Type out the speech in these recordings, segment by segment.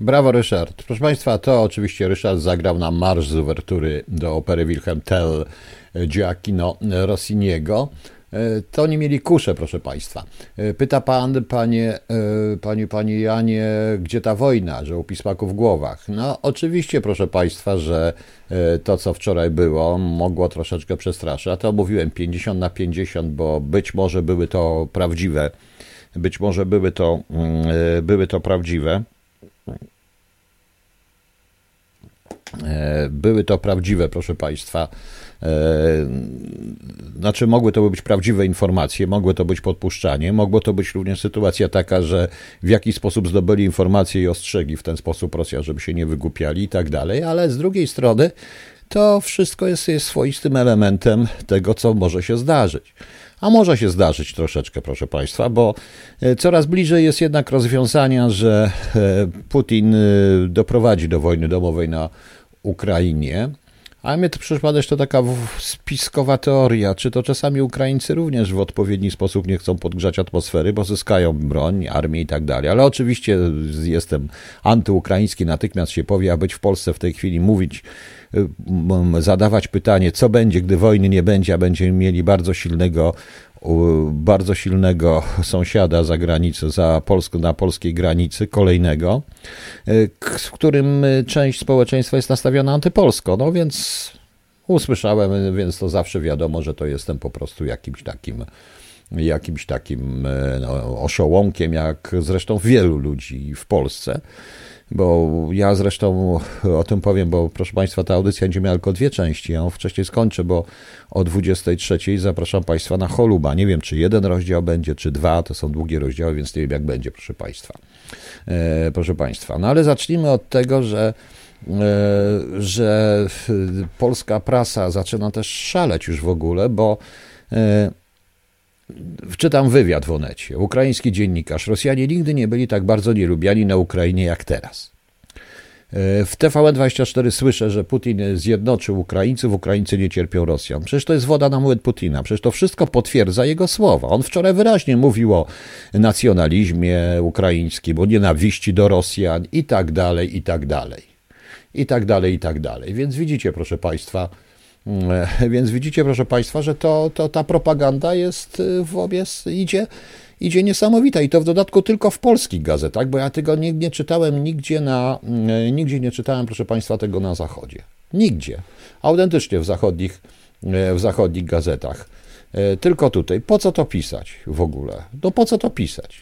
Brawo, Ryszard. Proszę Państwa, to oczywiście Ryszard zagrał na marsz z uwertury do opery Wilhelm Tell Gioacchino Rossiniego. E, to oni mieli kuszę, proszę Państwa. E, pyta Pan, Panie, e, Panie, Panie Janie, gdzie ta wojna, że u pismaków w głowach? No oczywiście, proszę Państwa, że to, co wczoraj było, mogło troszeczkę przestraszyć. A to mówiłem 50 na 50, bo być może były to prawdziwe, być może były to, mm, były to prawdziwe były to prawdziwe, proszę Państwa, E, znaczy, mogły to być prawdziwe informacje, mogły to być podpuszczanie, mogło to być również sytuacja taka, że w jakiś sposób zdobyli informacje i ostrzegi w ten sposób Rosja, żeby się nie wygłupiali i tak dalej, ale z drugiej strony to wszystko jest, jest swoistym elementem tego, co może się zdarzyć. A może się zdarzyć troszeczkę, proszę Państwa, bo e, coraz bliżej jest jednak rozwiązania, że e, Putin doprowadzi do wojny domowej na Ukrainie. Ale mnie to przypadać to taka spiskowa teoria, czy to czasami Ukraińcy również w odpowiedni sposób nie chcą podgrzać atmosfery, bo zyskają broń, armię i tak dalej. Ale oczywiście jestem antyukraiński, natychmiast się powie, a być w Polsce w tej chwili mówić, zadawać pytanie, co będzie, gdy wojny nie będzie, a będziemy mieli bardzo silnego bardzo silnego sąsiada za granicą, za Polską, na polskiej granicy, kolejnego, w którym część społeczeństwa jest nastawiona antypolsko. No więc usłyszałem, więc to zawsze wiadomo, że to jestem po prostu jakimś takim jakimś takim no, oszołomkiem, jak zresztą wielu ludzi w Polsce bo ja zresztą o tym powiem, bo proszę Państwa, ta audycja będzie miała tylko dwie części. Ja ją wcześniej skończę, bo o 23 zapraszam Państwa na Choluba. Nie wiem, czy jeden rozdział będzie, czy dwa. To są długie rozdziały, więc nie wiem, jak będzie, proszę Państwa. E, proszę Państwa. No ale zacznijmy od tego, że e, że polska prasa zaczyna też szaleć już w ogóle, bo Wczytam wywiad w Onecie. Ukraiński dziennikarz. Rosjanie nigdy nie byli tak bardzo nielubiani na Ukrainie jak teraz. E, w TVN24 słyszę, że Putin zjednoczył Ukraińców, Ukraińcy nie cierpią Rosjan. Przecież to jest woda na młyn Putina. Przecież to wszystko potwierdza jego słowa. On wczoraj wyraźnie mówił o nacjonalizmie ukraińskim, o nienawiści do Rosjan i tak dalej, i tak dalej. I tak dalej, i tak dalej. Więc widzicie, proszę Państwa, więc widzicie, proszę Państwa, że to, to ta propaganda jest y, w obie, idzie, idzie niesamowita i to w dodatku tylko w polskich gazetach, bo ja tego nie, nie czytałem nigdzie na, y, nigdzie nie czytałem, proszę Państwa, tego na zachodzie. Nigdzie. Autentycznie w zachodnich, y, w zachodnich gazetach. Tylko tutaj. Po co to pisać w ogóle? No po co to pisać?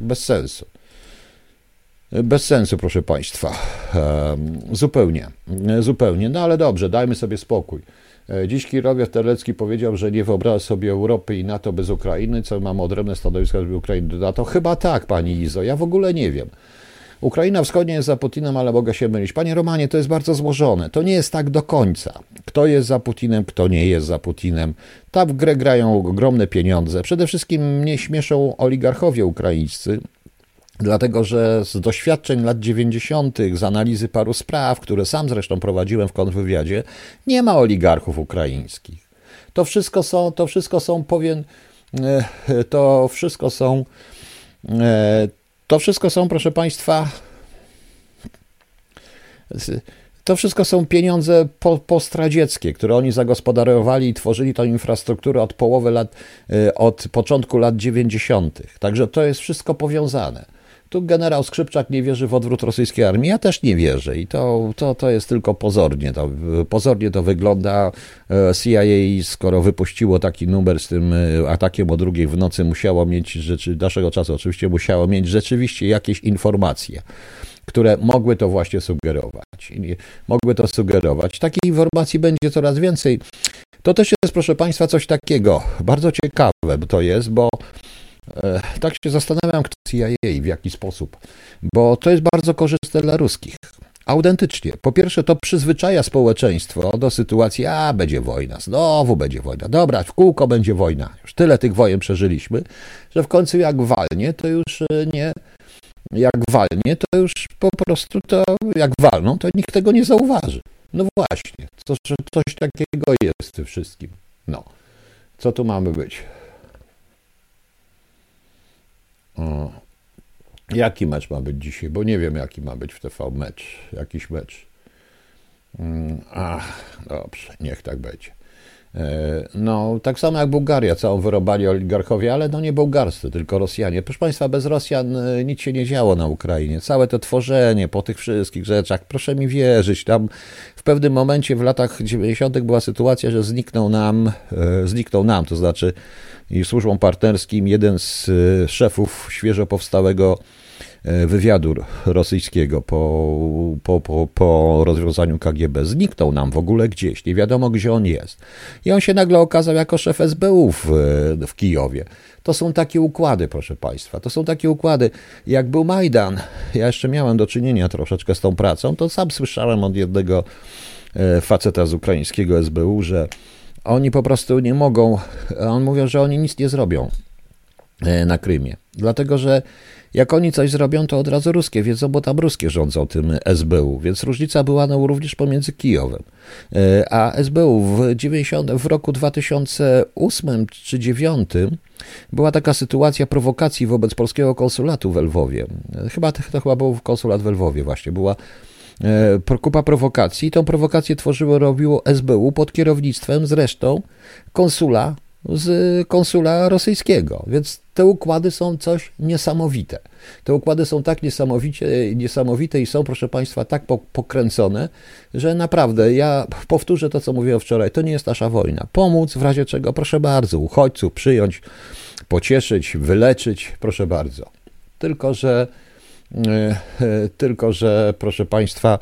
Bez sensu. Bez sensu, proszę Państwa. Zupełnie, zupełnie. No ale dobrze, dajmy sobie spokój. E, dziś Kirowiew Terlecki powiedział, że nie wyobraża sobie Europy i NATO bez Ukrainy, co mamy odrębne stanowisko, żeby Ukrainy do NATO. Chyba tak, pani Izo, ja w ogóle nie wiem. Ukraina Wschodnia jest za Putinem, ale mogę się mylić. Panie Romanie, to jest bardzo złożone. To nie jest tak do końca. Kto jest za Putinem, kto nie jest za Putinem. Tam w grę grają ogromne pieniądze. Przede wszystkim mnie śmieszą oligarchowie ukraińscy, Dlatego, że z doświadczeń lat 90., z analizy paru spraw, które sam zresztą prowadziłem w kontrwywiadzie, nie ma oligarchów ukraińskich. To wszystko są, to wszystko są powiem, e, to wszystko są, e, to wszystko są, proszę Państwa, to wszystko są pieniądze po, postradzieckie, które oni zagospodarowali i tworzyli tą infrastrukturę od połowy lat, e, od początku lat 90. Także to jest wszystko powiązane. Tu generał Skrzypczak nie wierzy w odwrót rosyjskiej armii, ja też nie wierzę i to, to, to jest tylko pozornie. To, pozornie to wygląda. E, CIA, skoro wypuściło taki numer z tym e, atakiem o drugiej w nocy, musiało mieć, rzeczy, naszego czasu oczywiście musiało mieć rzeczywiście jakieś informacje które mogły to właśnie sugerować. Mogły to sugerować. Takich informacji będzie coraz więcej. To też jest, proszę Państwa, coś takiego bardzo ciekawe to jest, bo tak się zastanawiam, kto CIA i w jaki sposób, bo to jest bardzo korzystne dla ruskich. Autentycznie. Po pierwsze, to przyzwyczaja społeczeństwo do sytuacji, a będzie wojna, znowu będzie wojna. Dobra, w kółko będzie wojna. Już tyle tych wojen przeżyliśmy, że w końcu jak walnie, to już e, nie. Jak walnie, to już po prostu to, jak walną, to nikt tego nie zauważy. No właśnie, to, coś takiego jest w tym wszystkim. No, co tu mamy być? Jaki mecz ma być dzisiaj? Bo nie wiem, jaki ma być w TV mecz. Jakiś mecz. Mm, ach, dobrze, niech tak będzie. E, no, tak samo jak Bułgaria, całą wyrobali oligarchowie, ale no nie bułgarscy, tylko Rosjanie. Proszę Państwa, bez Rosjan e, nic się nie działo na Ukrainie. Całe to tworzenie po tych wszystkich rzeczach, proszę mi wierzyć, tam w pewnym momencie w latach 90. była sytuacja, że zniknął nam, e, zniknął nam, to znaczy i służbom partnerskim jeden z szefów świeżo powstałego wywiadu rosyjskiego po, po, po, po rozwiązaniu KGB. Zniknął nam w ogóle gdzieś, nie wiadomo gdzie on jest. I on się nagle okazał jako szef SBU w, w Kijowie. To są takie układy, proszę Państwa. To są takie układy. Jak był Majdan, ja jeszcze miałem do czynienia troszeczkę z tą pracą, to sam słyszałem od jednego e, faceta z ukraińskiego SBU, że oni po prostu nie mogą, on mówią, że oni nic nie zrobią e, na Krymie. Dlatego, że jak oni coś zrobią, to od razu ruskie wiedzą, bo tam ruskie rządzą tym SBU, więc różnica była no, również pomiędzy Kijowem. E, a SBU w, 90, w roku 2008 czy 2009 była taka sytuacja prowokacji wobec polskiego konsulatu w Lwowie. E, chyba to, chyba był konsulat w Lwowie właśnie. Była e, kupa prowokacji. Tą prowokację tworzyło, robiło SBU pod kierownictwem zresztą konsula z konsula rosyjskiego. Więc te układy są coś niesamowite. Te układy są tak niesamowicie, niesamowite i są, proszę Państwa, tak pokręcone, że naprawdę ja powtórzę to, co mówiłem wczoraj. To nie jest nasza wojna. Pomóc w razie czego, proszę bardzo, uchodźców przyjąć, pocieszyć, wyleczyć, proszę bardzo. Tylko, że, e, e, tylko, że proszę Państwa,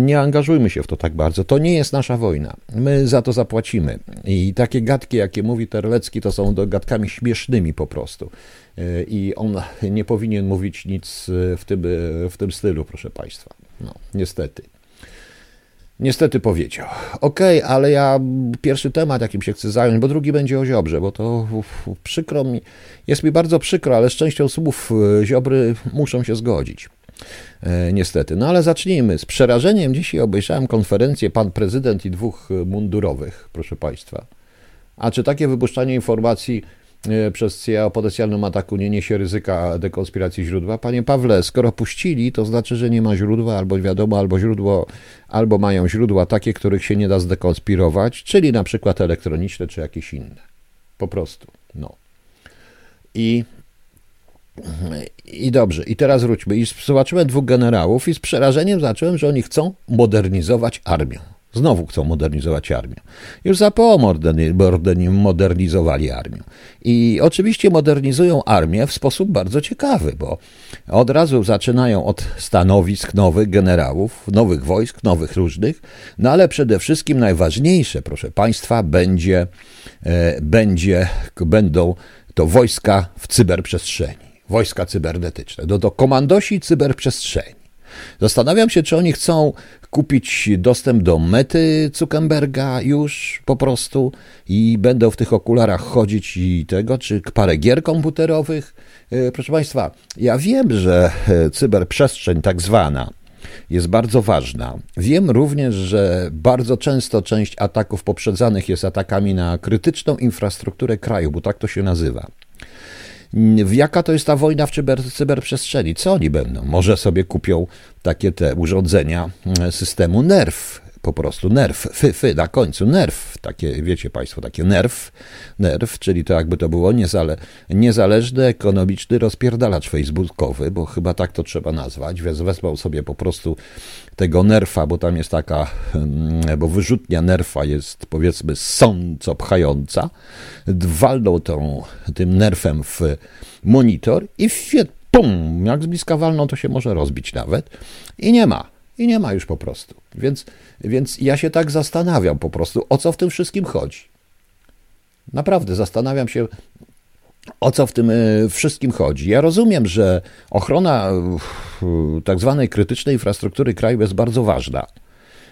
nie angażujmy się w to tak bardzo. To nie jest nasza wojna. My za to zapłacimy. I takie gadki, jakie mówi Terlecki, to są gadkami śmiesznymi po prostu. I on nie powinien mówić nic w tym, w tym stylu, proszę Państwa. No, niestety. Niestety powiedział. Okej, okay, ale ja pierwszy temat, jakim się chcę zająć, bo drugi będzie o Ziobrze, bo to przykro mi, jest mi bardzo przykro, ale z częścią słów Ziobry muszą się zgodzić. E, niestety. No ale zacznijmy. Z przerażeniem dzisiaj obejrzałem konferencję pan prezydent i dwóch mundurowych, proszę państwa. A czy takie wypuszczanie informacji e, przez CIA o potencjalnym ataku nie niesie ryzyka dekonspiracji źródła? Panie Pawle, skoro puścili, to znaczy, że nie ma źródła, albo wiadomo, albo źródło, albo mają źródła takie, których się nie da zdekonspirować, czyli na przykład elektroniczne, czy jakieś inne. Po prostu. No. I i dobrze, i teraz wróćmy. I zobaczyłem dwóch generałów i z przerażeniem zacząłem, że oni chcą modernizować armię. Znowu chcą modernizować armię. Już za PO modernizowali armię. I oczywiście modernizują armię w sposób bardzo ciekawy, bo od razu zaczynają od stanowisk nowych generałów, nowych wojsk, nowych różnych, no ale przede wszystkim najważniejsze, proszę Państwa, będzie, e, będzie, będą to wojska w cyberprzestrzeni wojska cybernetyczne, do, do komandosi cyberprzestrzeni. Zastanawiam się, czy oni chcą kupić dostęp do mety Zuckerberga już po prostu i będą w tych okularach chodzić i tego, czy parę gier komputerowych. E, proszę Państwa, ja wiem, że e, cyberprzestrzeń tak zwana jest bardzo ważna. Wiem również, że bardzo często część ataków poprzedzanych jest atakami na krytyczną infrastrukturę kraju, bo tak to się nazywa. Jaka to jest ta wojna w cyber, cyberprzestrzeni? Co oni będą? Może sobie kupią takie te urządzenia mm, systemu NERV, po prostu nerw, fy, fy, na końcu nerw, takie, wiecie Państwo, takie nerw, nerw, czyli to jakby to było niezale, niezależny, ekonomiczny rozpierdalacz facebookowy, bo chyba tak to trzeba nazwać, więc wezmą sobie po prostu tego nerfa, bo tam jest taka, mm, bo wyrzutnia nerfa jest powiedzmy sąco pchająca, walną tą, tym nerfem w monitor i fiet, pum, jak z bliska walną, to się może rozbić nawet. I nie ma. I nie ma już po prostu. Więc, więc ja się tak zastanawiam po prostu, o co w tym wszystkim chodzi. Naprawdę zastanawiam się, o co w tym e, wszystkim chodzi. Ja rozumiem, że ochrona e, tak zwanej krytycznej infrastruktury kraju jest bardzo ważna.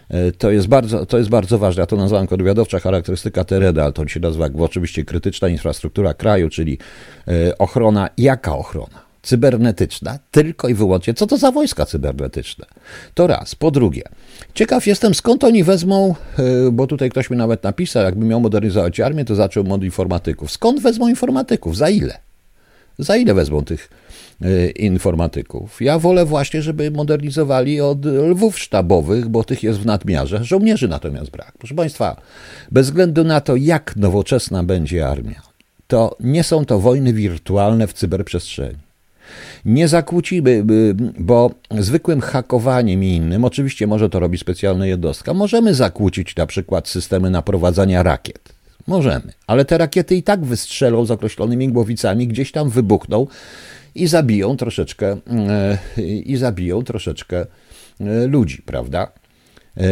E, to jest bardzo, to jest bardzo ważne. Ja to nazywam kontrwywiadowcza charakterystyka terenu, ale to się nazywa oczywiście krytyczna infrastruktura kraju, czyli ochrona. Jaka ochrona? Cybernetyczna, tylko i wyłącznie. Co to za wojska cybernetyczne? To raz. Po drugie, ciekaw jestem, skąd oni wezmą, e, bo tutaj ktoś mi nawet napisał, jakby miał modernizować armię, to zaczął od informatyków. Skąd wezmą informatyków? Za ile? Za ile wezmą tych e, informatyków. Ja wolę właśnie, żeby modernizowali od lwów sztabowych, bo tych jest w nadmiarze. Żołnierzy natomiast brak. Proszę Państwa, bez względu na to, jak nowoczesna będzie armia, to nie są to wojny wirtualne w cyberprzestrzeni. Nie zakłócimy, bo zwykłym hakowaniem i innym, oczywiście może to robi specjalna jednostka, możemy zakłócić na przykład systemy naprowadzania rakiet. Możemy, ale te rakiety i tak wystrzelą z określonymi głowicami, gdzieś tam wybuchną i zabiją troszeczkę, e, i zabiją troszeczkę e, ludzi, prawda? E,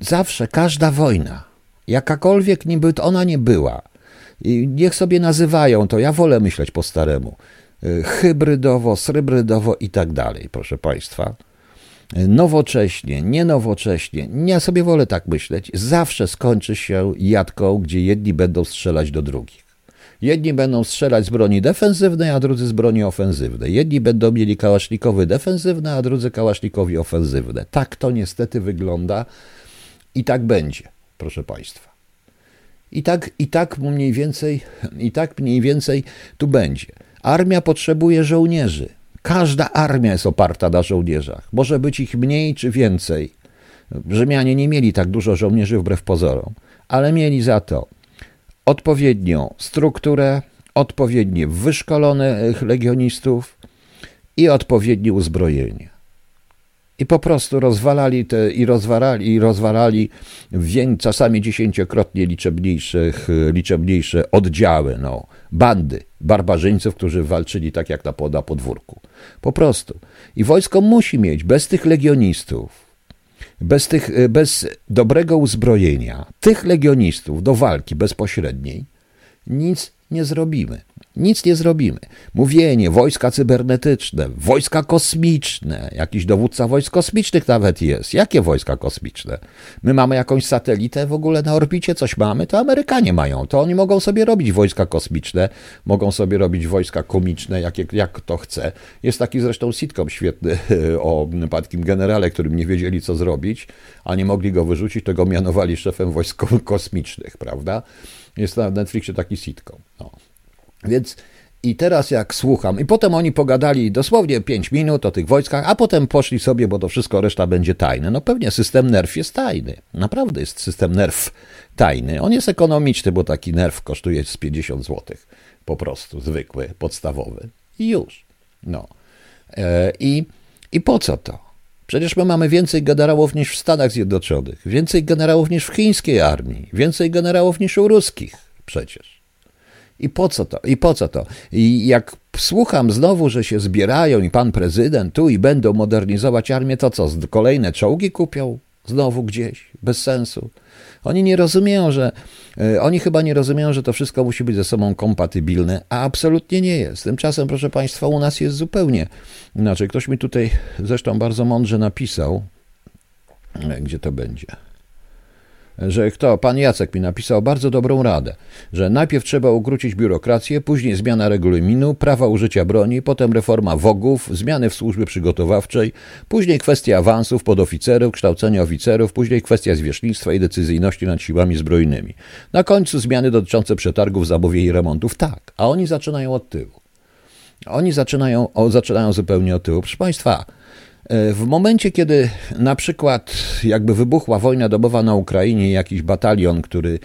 zawsze każda wojna, jakakolwiek niby ona nie była, niech sobie nazywają to, ja wolę myśleć po staremu, hybrydowo, srybrydowo i tak dalej, proszę Państwa nowocześnie, nienowocześnie, ja sobie wolę tak myśleć, zawsze skończy się jadką, gdzie jedni będą strzelać do drugich. Jedni będą strzelać z broni defensywnej, a drudzy z broni ofensywnej. Jedni będą mieli kałasznikowy defensywne, a drudzy kałasznikowi ofensywne. Tak to niestety wygląda i tak będzie, proszę Państwa. I tak, i tak mniej więcej, i tak mniej więcej tu będzie. Armia potrzebuje żołnierzy. Każda armia jest oparta na żołnierzach. Może być ich mniej czy więcej. Rzymianie nie mieli tak dużo żołnierzy wbrew pozorom, ale mieli za to odpowiednią strukturę, odpowiednio wyszkolonych legionistów i odpowiednie uzbrojenie. I po prostu rozwalali te i rozwalali, i rozwalali czasami dziesięciokrotnie liczebniejszych, liczebniejsze oddziały, no, bandy barbarzyńców, którzy walczyli tak jak na, na podwórku. Po prostu. I wojsko musi mieć bez tych legionistów, bez, tych, bez dobrego uzbrojenia, tych legionistów do walki bezpośredniej, nic nie zrobimy. Nic nie zrobimy. Mówienie, wojska cybernetyczne, wojska kosmiczne, jakiś dowódca wojsk kosmicznych nawet jest. Jakie wojska kosmiczne? My mamy jakąś satelitę w ogóle na orbicie, coś mamy, to Amerykanie mają. To oni mogą sobie robić wojska kosmiczne, mogą sobie robić wojska komiczne, jak, jak to chce. Jest taki zresztą sitcom świetny o padkim generale, którym nie wiedzieli, co zrobić, a nie mogli go wyrzucić, to go mianowali szefem wojsk kosmicznych, prawda? Jest na Netflixie taki sitcom. No. Więc i teraz jak słucham, i potem oni pogadali dosłownie 5 minut o tych wojskach, a potem poszli sobie, bo to wszystko reszta będzie tajne. No pewnie system nerw jest tajny. Naprawdę jest system nerw tajny. On jest ekonomiczny, bo taki nerw kosztuje z 50 zł. Po prostu, zwykły, podstawowy. I już. No. E, I, I po co to? Przecież my mamy więcej generałów niż w Stanach Zjednoczonych, więcej generałów niż w chińskiej armii, więcej generałów niż u ruskich przecież. I po co to? I po co to? I jak słucham znowu, że się zbierają i pan prezydent tu i będą modernizować armię, to co? Kolejne czołgi kupią znowu gdzieś? Bez sensu. Oni nie rozumieją, że e, oni chyba nie rozumieją, że to wszystko musi być ze sobą kompatybilne, a absolutnie nie jest. Tymczasem, proszę Państwa, u nas jest zupełnie inaczej. Ktoś mi tutaj zresztą bardzo mądrze napisał, e, gdzie to będzie że kto, pan Jacek mi napisał bardzo dobrą radę, że najpierw trzeba ukrócić biurokrację, później zmiana regulaminu, prawa użycia broni, potem reforma WOG-ów, zmiany w służbie przygotowawczej, później kwestia awansów podoficerów, kształcenia oficerów, później kwestia zwierzchnictwa i decyzyjności nad siłami zbrojnymi. Na końcu zmiany dotyczące przetargów, zamówień i remontów. Tak, a oni zaczynają od tyłu. Oni zaczynają, o, zaczynają zupełnie od tyłu. Proszę Państwa, w momencie, kiedy na przykład jakby wybuchła wojna domowa na Ukrainie, jakiś batalion, który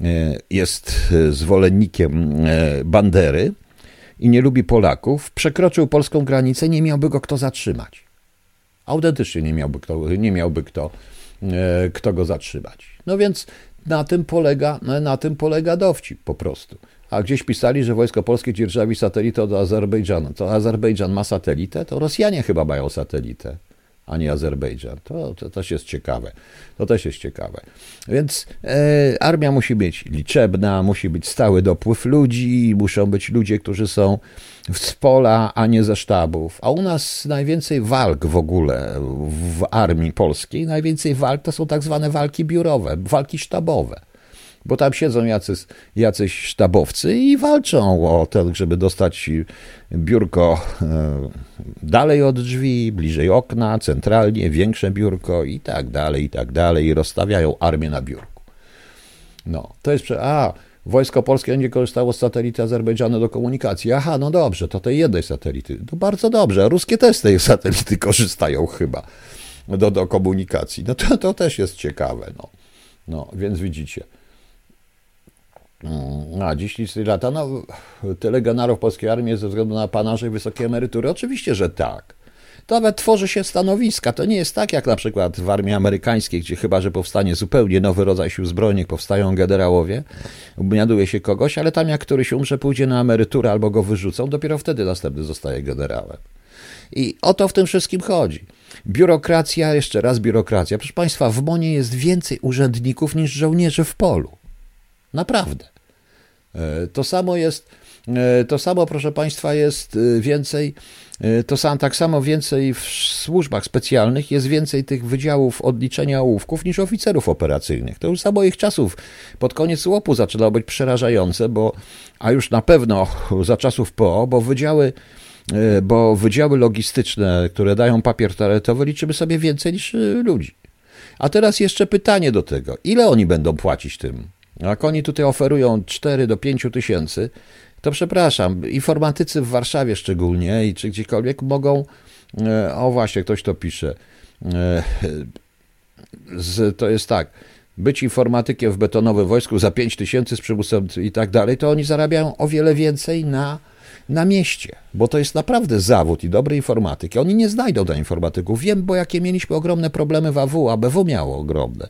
e, jest e, zwolennikiem Bandery i nie lubi Polaków, przekroczył polską granicę, nie miałby go kto zatrzymać. Autentycznie nie miałby kto, nie miałby kto, kto go zatrzymać. No więc na tym polega, na tym polega dowcip po prostu a gdzieś pisali, że Wojsko Polskie dzierżawi satelitę od Azerbejdżanu. To Azerbejdżan ma satelitę? To Rosjanie chyba mają satelitę, a nie Azerbejdżan. To, to też jest ciekawe. To też jest ciekawe. Więc e, armia musi być liczebna, musi być stały dopływ ludzi, muszą być ludzie, którzy są z pola, a nie ze sztabów. A u nas najwięcej walk w ogóle w armii polskiej, najwięcej walk to są tak zwane walki biurowe, walki sztabowe bo tam siedzą jacyś, jacyś sztabowcy i walczą o to, żeby dostać biurko e, dalej od drzwi, bliżej okna, centralnie, większe biurko i tak dalej, i tak dalej, i rozstawiają armię na biurku. No, to jest. A, Wojsko Polskie będzie korzystało z satelity Azerbejdżanu do komunikacji. Aha, no dobrze, to tej jednej satelity. No bardzo dobrze, ruskie też z tej satelity korzystają chyba do, do komunikacji. No to, to też jest ciekawe. No. no, więc widzicie. Mm, a, dziś 40 lata. No, tyle generałów polskiej armii ze względu na panaże i wysokie emerytury. Oczywiście, że tak. To nawet tworzy się stanowiska. To nie jest tak jak na przykład w armii amerykańskiej, gdzie chyba, że powstanie zupełnie nowy rodzaj sił zbrojnych, powstają generałowie, mianuje się kogoś, ale tam jak któryś umrze, pójdzie na emeryturę albo go wyrzucą, dopiero wtedy następny zostaje generałem. I o to w tym wszystkim chodzi. Biurokracja, jeszcze raz biurokracja. Proszę Państwa, w Monie jest więcej urzędników niż żołnierzy w polu. Naprawdę. E, to samo jest, e, to samo, proszę Państwa, jest e, więcej, to sam, tak samo więcej w służbach specjalnych jest więcej tych wydziałów odliczenia ołówków niż oficerów operacyjnych. To już za moich czasów, pod koniec łopu zaczynało być przerażające, bo, a już na pewno za czasów PO, bo wydziały bo wydziały logistyczne, które dają papier toaletowy, liczymy sobie więcej niż ludzi. A teraz jeszcze pytanie do tego. Ile oni będą płacić tym jak oni tutaj oferują 4 do 5 tysięcy, to przepraszam, informatycy w Warszawie szczególnie i czy gdziekolwiek mogą, e, o właśnie, ktoś to pisze, e, z, to jest tak, być informatykiem w betonowym wojsku za 5 tysięcy z przymusem i tak dalej, to oni zarabiają o wiele więcej na, na mieście, bo to jest naprawdę zawód i dobry informatyki. Oni nie znajdą do informatyków. Wiem, bo jakie mieliśmy ogromne problemy w AW, a BW miało ogromne.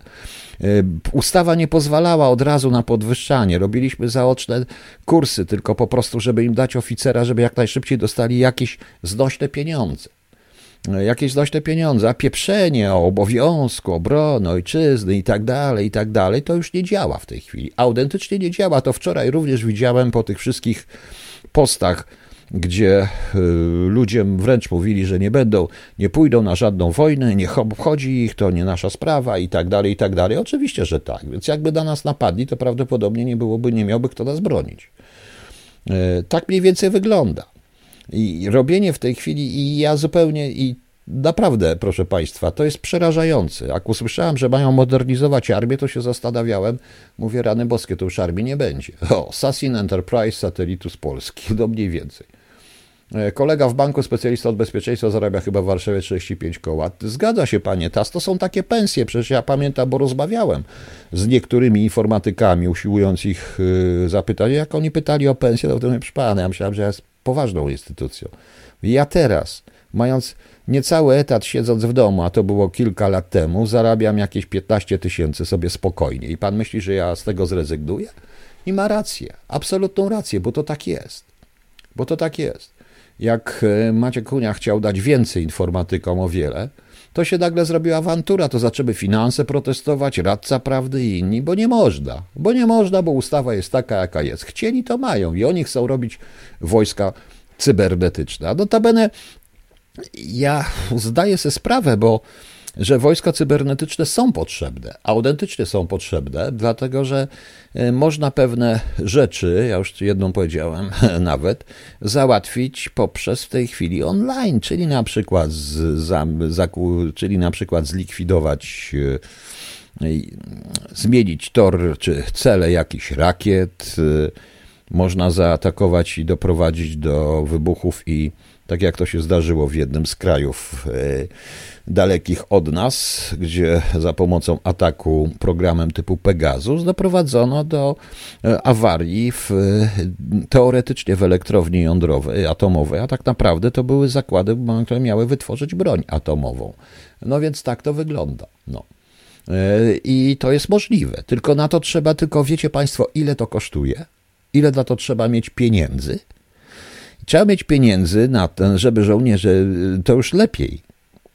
Y, ustawa nie pozwalała od razu na podwyższanie. Robiliśmy zaoczne kursy, tylko po prostu, żeby im dać oficera, żeby jak najszybciej dostali jakieś znośne pieniądze. Y, jakieś znośne pieniądze, a pieprzenie o obowiązku, obrony ojczyzny i tak dalej, i tak dalej, to już nie działa w tej chwili. Autentycznie nie działa. To wczoraj również widziałem po tych wszystkich postach gdzie y, ludzie wręcz mówili, że nie będą, nie pójdą na żadną wojnę, nie obchodzi ich, to nie nasza sprawa i tak dalej, i tak dalej. Oczywiście, że tak. Więc jakby na nas napadli, to prawdopodobnie nie byłoby, nie miałby kto nas bronić. Y, tak mniej więcej wygląda. I robienie w tej chwili, i ja zupełnie, i Naprawdę, proszę Państwa, to jest przerażające. Jak usłyszałem, że mają modernizować armię, to się zastanawiałem. Mówię, rany boskie, to już armii nie będzie. O, Sassin Enterprise, satelitu z Polski, no mniej więcej. E, kolega w banku, specjalista od bezpieczeństwa, zarabia chyba w Warszawie 35 koła. Zgadza się, panie Tas, to są takie pensje. Przecież ja pamiętam, bo rozmawiałem z niektórymi informatykami, usiłując ich y, zapytać, jak oni pytali o pensję, to wtedy pana, ja myślałem, że jest poważną instytucją. Ja teraz, mając niecały etat, siedząc w domu, a to było kilka lat temu, zarabiam jakieś 15 tysięcy sobie spokojnie. I pan myśli, że ja z tego zrezygnuję? I ma rację, absolutną rację, bo to tak jest. Bo to tak jest jak e, Maciek Kunia chciał dać więcej informatykom o wiele, to się nagle zrobiła awantura, to zaczęły finanse protestować, radca prawdy i inni, bo nie można. Bo nie można, bo ustawa jest taka, jaka jest. Chcieli, to mają i oni chcą robić wojska cybernetyczne. A notabene ja zdaję sobie sprawę, bo że wojska cybernetyczne są potrzebne, autentycznie są potrzebne, dlatego że e, można pewne rzeczy, ja już jedną powiedziałem nawet, załatwić poprzez w tej chwili online, czyli na przykład, z, za, czyli na przykład zlikwidować e, zmienić tor czy cele jakichś rakiet, e, można zaatakować i doprowadzić do wybuchów i tak jak to się zdarzyło w jednym z krajów dalekich od nas, gdzie za pomocą ataku programem typu Pegasus doprowadzono do e, awarii w, e, teoretycznie w elektrowni jądrowej, atomowej, a tak naprawdę to były zakłady, które miały wytworzyć broń atomową. No więc tak to wygląda. No. E, I to jest możliwe. Tylko na to trzeba, tylko wiecie Państwo, ile to kosztuje? Ile na to trzeba mieć pieniędzy? Trzeba mieć pieniędzy na ten, żeby żołnierze, to już lepiej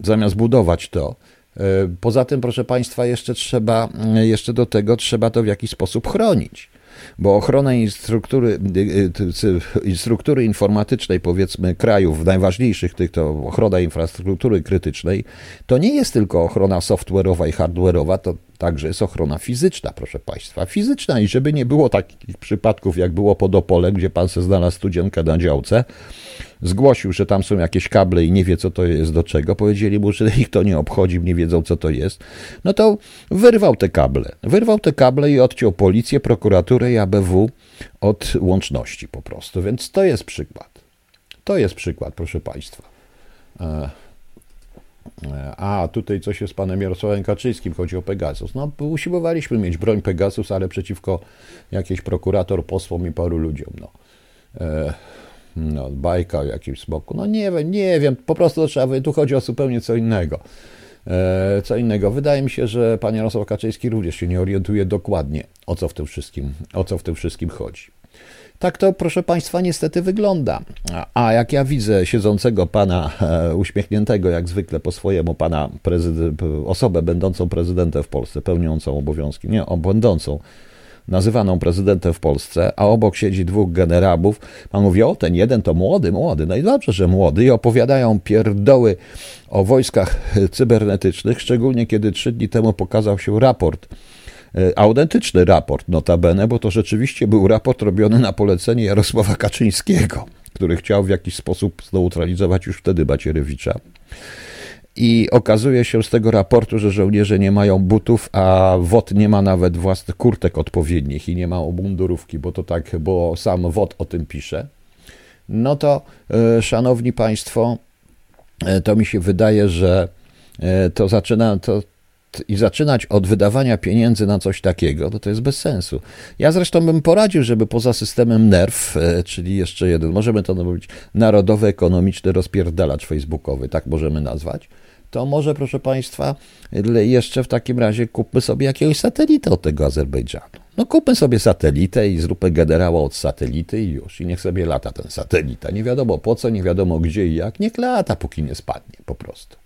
zamiast budować to. E, poza tym, proszę Państwa, jeszcze trzeba, e, jeszcze do tego trzeba to w jakiś sposób chronić bo ochrona struktury, struktury informatycznej, powiedzmy, krajów najważniejszych, tych to ochrona infrastruktury krytycznej, to nie jest tylko ochrona software'owa i hardware'owa, to Także jest ochrona fizyczna, proszę Państwa. Fizyczna i żeby nie było takich przypadków, jak było pod Opolem, gdzie Pan se znalazł studzienkę na działce, zgłosił, że tam są jakieś kable i nie wie, co to jest do czego. Powiedzieli mu, że ich to nie obchodzi, nie wiedzą, co to jest. No to wyrwał te kable. Wyrwał te kable i odciął policję, prokuraturę i ABW od łączności po prostu. Więc to jest przykład. To jest przykład, proszę Państwa. A, tutaj coś jest z panem Jarosławem Kaczyńskim, chodzi o Pegasus. No, usiłowaliśmy mieć broń Pegasus, ale przeciwko jakiejś prokurator, posłom i paru ludziom. No. E, no, bajka o jakimś smoku. No nie wiem, nie wiem, po prostu trzeba, tu chodzi o zupełnie co innego. E, co innego. Wydaje mi się, że pan Jarosław Kaczyński również się nie orientuje dokładnie, o co w tym wszystkim, o co w tym wszystkim chodzi. Tak to, proszę Państwa, niestety wygląda. A jak ja widzę siedzącego pana, e, uśmiechniętego jak zwykle po swojemu pana osobę będącą prezydentem w Polsce, pełniącą obowiązki, nie, będącą nazywaną prezydentem w Polsce, a obok siedzi dwóch generałów. Pan mówi, o ten jeden to młody, młody. No i dobrze, że młody i opowiadają pierdoły o wojskach cybernetycznych, szczególnie kiedy trzy dni temu pokazał się raport autentyczny raport, notabene, bo to rzeczywiście był raport robiony na polecenie Jarosława Kaczyńskiego, który chciał w jakiś sposób zneutralizować już wtedy Bacierewicza. I okazuje się z tego raportu, że żołnierze nie mają butów, a WOT nie ma nawet własnych kurtek odpowiednich i nie ma mundurówki, bo to tak, bo sam WOT o tym pisze. No to, e, szanowni państwo, e, to mi się wydaje, że e, to zaczyna, to, i zaczynać od wydawania pieniędzy na coś takiego, to to jest bez sensu. Ja zresztą bym poradził, żeby poza systemem NERW, czyli jeszcze jeden, możemy to mówić, Narodowy Ekonomiczny Rozpierdalacz Facebookowy, tak możemy nazwać, to może, proszę Państwa, jeszcze w takim razie kupmy sobie jakiegoś satelitę od tego Azerbejdżanu. No kupmy sobie satelitę i zróbmy generała od satelity i już. I niech sobie lata ten satelita. Nie wiadomo po co, nie wiadomo gdzie i jak. Niech lata, póki nie spadnie po prostu.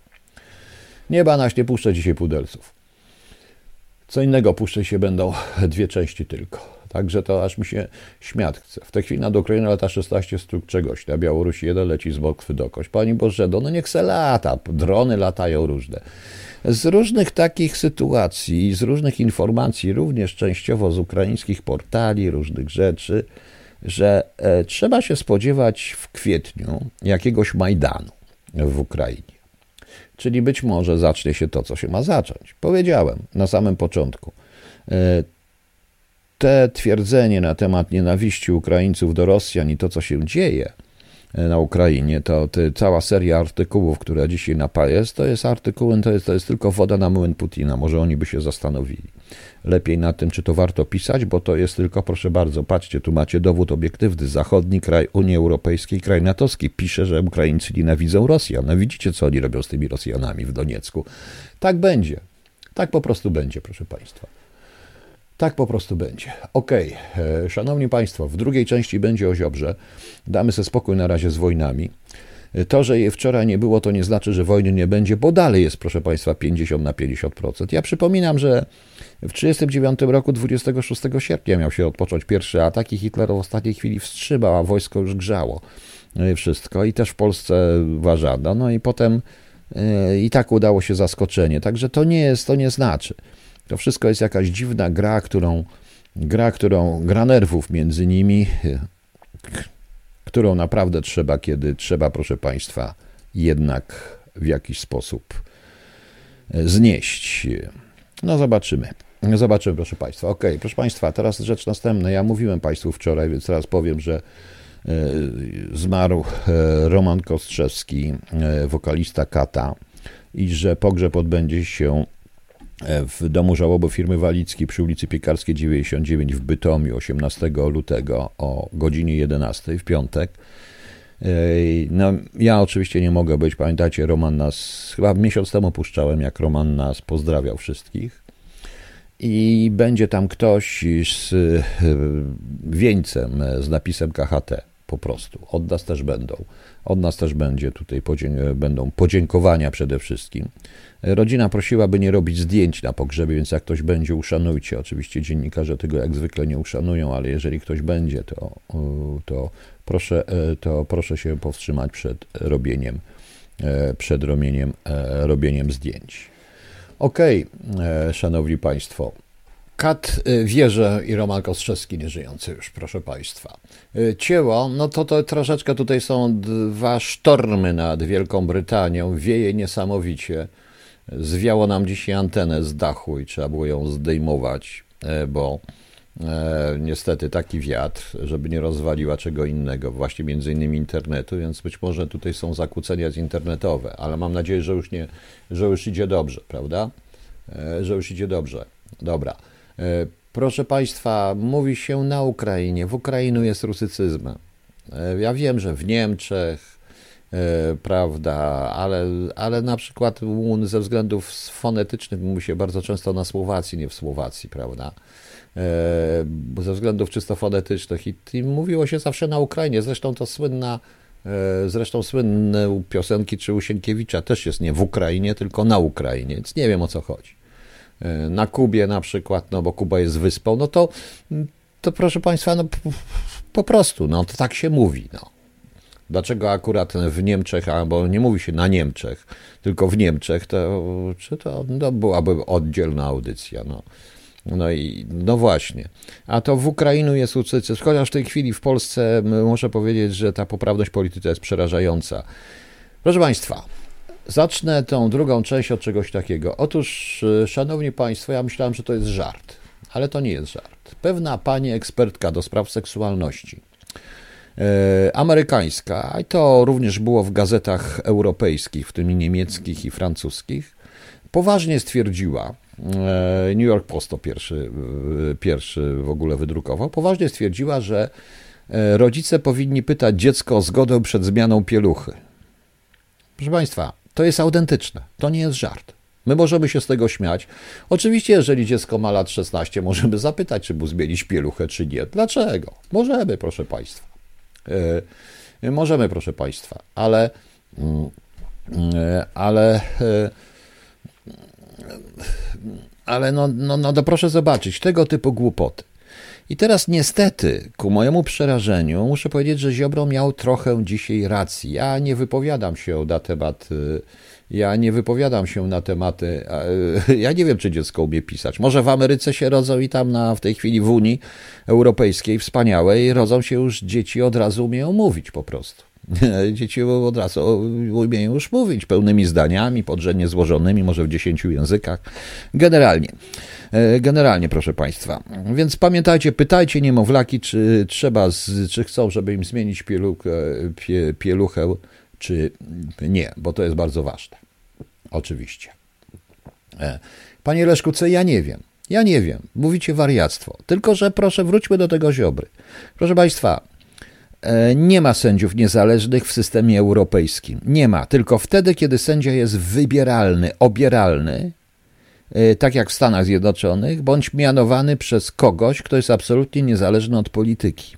Nieba naś nie puszczę dzisiaj pudelców. Co innego puszczę się będą dwie części tylko. Także to aż mi się śmiać chce. W tej chwili nad Ukrainą lata 16 sztuk czegoś. Na Białorusi jeden leci z Moskwy do kość. Pani Boże, no niech se lata. Drony latają różne. Z różnych takich sytuacji, z różnych informacji, również częściowo z ukraińskich portali, różnych rzeczy, że e, trzeba się spodziewać w kwietniu jakiegoś Majdanu w Ukrainie. Czyli być może zacznie się to, co się ma zacząć. Powiedziałem na samym początku. E, te twierdzenie na temat nienawiści Ukraińców do Rosjan i to, co się dzieje na Ukrainie, to, to cała seria artykułów, która dzisiaj na jest, to jest artykuły, to jest, to jest tylko woda na młyn Putina. Może oni by się zastanowili lepiej nad tym, czy to warto pisać, bo to jest tylko, proszę bardzo, patrzcie, tu macie dowód obiektywny. Zachodni kraj Unii Europejskiej, kraj natowski pisze, że Ukraińcy nienawidzą Rosjan. No widzicie, co oni robią z tymi Rosjanami w Doniecku. Tak będzie. Tak po prostu będzie, proszę Państwa. Tak po prostu będzie. Okej, okay. szanowni Państwo, w drugiej części będzie o Ziobrze. Damy sobie spokój na razie z wojnami. To, że jej wczoraj nie było, to nie znaczy, że wojny nie będzie, bo dalej jest, proszę Państwa, 50 na 50%. Ja przypominam, że w 1939 roku, 26 sierpnia, miał się odpocząć pierwszy atak i Hitler w ostatniej chwili wstrzymał, a wojsko już grzało wszystko i też w Polsce ważano. No i potem e, i tak udało się zaskoczenie. Także to nie jest, to nie znaczy. To wszystko jest jakaś dziwna gra, którą, gra, którą, gra nerwów między nimi, którą naprawdę trzeba, kiedy trzeba, proszę Państwa, jednak w jakiś sposób znieść. No zobaczymy. Zobaczymy, proszę Państwa. Ok, proszę Państwa, teraz rzecz następna. Ja mówiłem Państwu wczoraj, więc teraz powiem, że e, zmarł e, Roman Kostrzewski, e, wokalista Kata i że pogrzeb odbędzie się w domu żałoby firmy Walickiej przy ulicy Piekarskiej 99 w Bytomiu 18 lutego o godzinie 11 w piątek. No, ja oczywiście nie mogę być. Pamiętacie, Roman nas, chyba miesiąc temu puszczałem, jak Roman nas pozdrawiał wszystkich. I będzie tam ktoś z e, wieńcem, z napisem KHT po prostu. Od nas też będą. Od nas też będzie tutaj podzięk- będą podziękowania przede wszystkim. Rodzina prosiła, by nie robić zdjęć na pogrzebie, więc jak ktoś będzie, uszanujcie. Oczywiście dziennikarze tego jak zwykle nie uszanują, ale jeżeli ktoś będzie, to, to, proszę, e, to proszę się powstrzymać przed robieniem, e, przed robieniem, e, robieniem zdjęć. Okej, okay, szanowni państwo. Kat Wieże i Roman Kostrzewski nieżyjący już, proszę Państwa. Cieło, no to, to troszeczkę tutaj są dwa sztormy nad Wielką Brytanią. Wieje niesamowicie. Zwiało nam dzisiaj antenę z dachu i trzeba było ją zdejmować, e, bo e, niestety taki wiatr, żeby nie rozwaliła czego innego, właśnie między innymi internetu, więc być może tutaj są zakłócenia internetowe, ale mam nadzieję, że już nie, że już idzie dobrze, prawda? E, że już idzie dobrze. Dobra. E, proszę Państwa, mówi się na Ukrainie. W Ukrainie jest rusycyzm. E, ja wiem, że w Niemczech, prawda, ale, ale na przykład ze względów fonetycznych mówi się bardzo często na Słowacji, nie w Słowacji, prawda? Ze względów czysto fonetycznych i, i mówiło się zawsze na Ukrainie. Zresztą to słynna, zresztą słynne piosenki czy Usienkiewicza też jest nie w Ukrainie, tylko na Ukrainie, więc nie wiem o co chodzi. E, na Kubie na przykład, no bo Kuba jest wyspą, no to, to proszę Państwa, no po prostu, no to tak się mówi, no. Dlaczego akurat w Niemczech, albo nie mówi się na Niemczech, tylko w Niemczech, to, czy to no, byłaby oddzielna audycja, no. No i no właśnie. A to w Ukrainie jest ucycy, chociaż w tej chwili w Polsce muszę powiedzieć, że ta poprawność polityczna jest przerażająca. Proszę Państwa, Zacznę tą drugą część od czegoś takiego. Otóż, y, szanowni państwo, ja myślałem, że to jest żart, ale to nie jest żart. Pewna pani ekspertka do spraw seksualności, amerykańska, i to również było w gazetach europejskich, w tym niemieckich i francuskich, poważnie stwierdziła, e, New York Post to pierwszy, pierwszy w ogóle wydrukował, poważnie stwierdziła, że e, rodzice powinni pytać dziecko o zgodę przed zmianą pieluchy. Proszę Państwa, to jest autentyczne, to nie jest żart. My możemy się z tego śmiać. Oczywiście, jeżeli dziecko ma lat 16, możemy zapytać, czy mu zmienić pieluchę, czy nie. Dlaczego? Możemy, proszę Państwa. Yy, możemy, proszę Państwa, ale, yy, ale, yy, ale no, no, no to proszę zobaczyć, tego typu głupoty. I teraz niestety, ku mojemu przerażeniu, muszę powiedzieć, że Ziobro miał trochę dzisiaj racji. Ja nie wypowiadam się na temat, ja nie wypowiadam się na tematy, ja nie wiem, czy dziecko umie pisać. Może w Ameryce się rodzą i tam na, w tej chwili w Unii Europejskiej, wspaniałej, rodzą się już dzieci, od razu umieją mówić po prostu. Dzieci od razu umieją już mówić pełnymi zdaniami, podrzędnie złożonymi, może w dziesięciu językach. Generalnie. E, generalnie, proszę Państwa. Więc pamiętajcie, pytajcie niemowlaki, czy trzeba, czy chcą, żeby im zmienić pieluchę, pie, pieluchę, czy nie, bo to jest bardzo ważne. Oczywiście. E, panie Leszku, co ja nie wiem. Ja nie wiem. Mówicie wariactwo. Tylko, że proszę, wróćmy do tego ziobry. Proszę Państwa, e, nie ma sędziów niezależnych w systemie europejskim. Nie ma. Tylko wtedy, kiedy sędzia jest wybieralny, obieralny, E, tak jak w Stanach Zjednoczonych, bądź mianowany przez kogoś, kto jest absolutnie niezależny od polityki.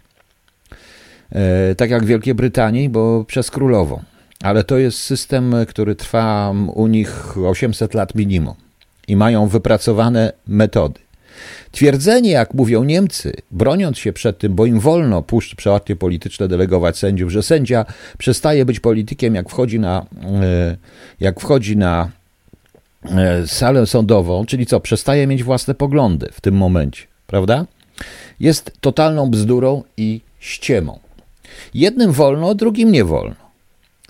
Tak jak w Wielkiej Brytanii, bo przez królową. Ale to jest system, który trwa u nich 800 lat minimum i mają wypracowane metody. Twierdzenie, jak mówią Niemcy, broniąc się przed tym, bo im wolno puszcz przeładnie polityczne delegować sędziów, że sędzia przestaje być politykiem, jak wchodzi na, e, jak wchodzi na E, salę sądową, czyli co, przestaje mieć własne poglądy w tym momencie, prawda? Jest totalną bzdurą i ściemą. Jednym wolno, drugim nie wolno.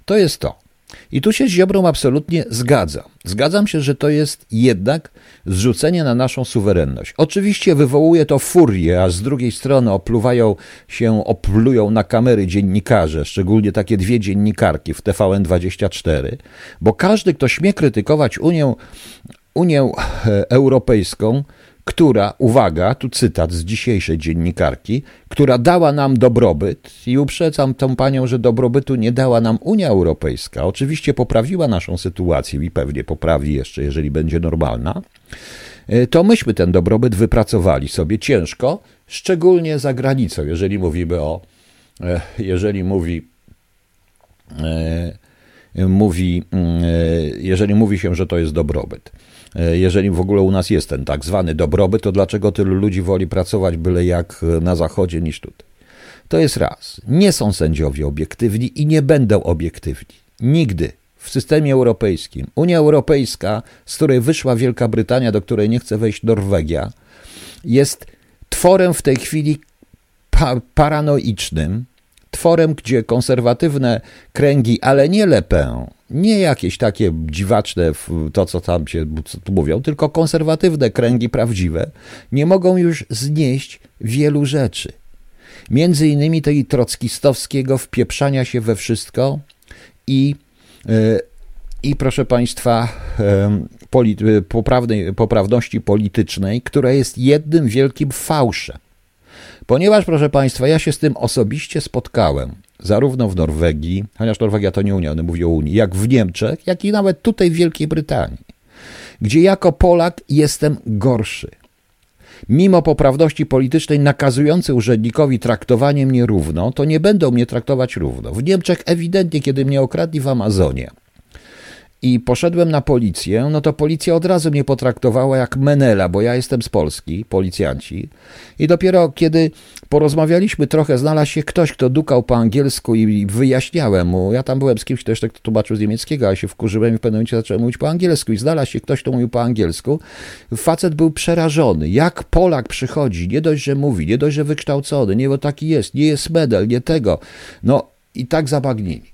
To jest to. I tu się z Ziobrą absolutnie zgadzam. Zgadzam się, że to jest jednak zrzucenie na naszą suwerenność. Oczywiście wywołuje to furię, a z drugiej strony opluwają się, oplują na kamery dziennikarze, szczególnie takie dwie dziennikarki w TVN24, bo każdy, kto śmie krytykować Unię, Unię Europejską, która, uwaga, tu cytat z dzisiejszej dziennikarki, która dała nam dobrobyt i uprzedzam tą panią, że dobrobytu nie dała nam Unia Europejska. Oczywiście poprawiła naszą sytuację i pewnie poprawi jeszcze, jeżeli będzie normalna. E, to myśmy ten dobrobyt wypracowali sobie ciężko, szczególnie za granicą, jeżeli mówimy o, e, jeżeli mówi, e, mówi, mm, jeżeli mówi się, że to jest dobrobyt. E, jeżeli w ogóle u nas jest ten tak zwany dobrobyt, to dlaczego tylu ludzi woli pracować byle jak na zachodzie niż tutaj? To jest raz. Nie są sędziowie obiektywni i nie będą obiektywni. Nigdy w systemie europejskim. Unia Europejska, z której wyszła Wielka Brytania, do której nie chce wejść Norwegia, jest tworem w tej chwili pa paranoicznym, tworem, gdzie konserwatywne kręgi, ale nie lepę, nie jakieś takie dziwaczne, to co tam się mówią, tylko konserwatywne kręgi prawdziwe, nie mogą już znieść wielu rzeczy. Między innymi tej trockistowskiego wpieprzania się we wszystko i, e, i proszę Państwa, e, poprawności politycznej, która jest jednym wielkim fałszem. Ponieważ, proszę Państwa, ja się z tym osobiście spotkałem, zarówno w Norwegii, chociaż Norwegia to nie Unia, one mówią o Unii, jak w Niemczech, jak i nawet tutaj w Wielkiej Brytanii, gdzie jako Polak jestem gorszy. Mimo poprawności politycznej nakazującej urzędnikowi traktowanie mnie równo, to nie będą mnie traktować równo. W Niemczech ewidentnie, kiedy mnie okradli w Amazonie, i poszedłem na policję, no to policja od razu mnie potraktowała jak menela, bo ja jestem z Polski, policjanci. I dopiero kiedy porozmawialiśmy trochę, znalazł się ktoś, kto dukał po angielsku i wyjaśniałem mu. Ja tam byłem z kimś, kto jeszcze tłumaczył z niemieckiego, ale się wkurzyłem i w pewnym momencie zacząłem mówić po angielsku i znalazł się ktoś, kto mówił po angielsku. Facet był przerażony. Jak Polak przychodzi, nie dość, że mówi, nie dość, że wykształcony, nie, bo taki jest, nie jest medal, nie tego. No i tak zabagnili.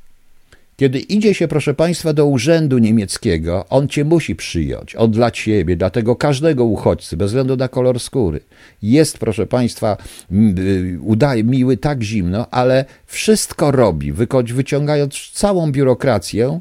Kiedy idzie się, proszę Państwa, do urzędu niemieckiego, on cię musi przyjąć, on dla ciebie, dlatego każdego uchodźcy, bez względu na kolor skóry, jest, proszę Państwa, y, udaje, miły tak zimno, ale wszystko robi, wyciągając całą biurokrację,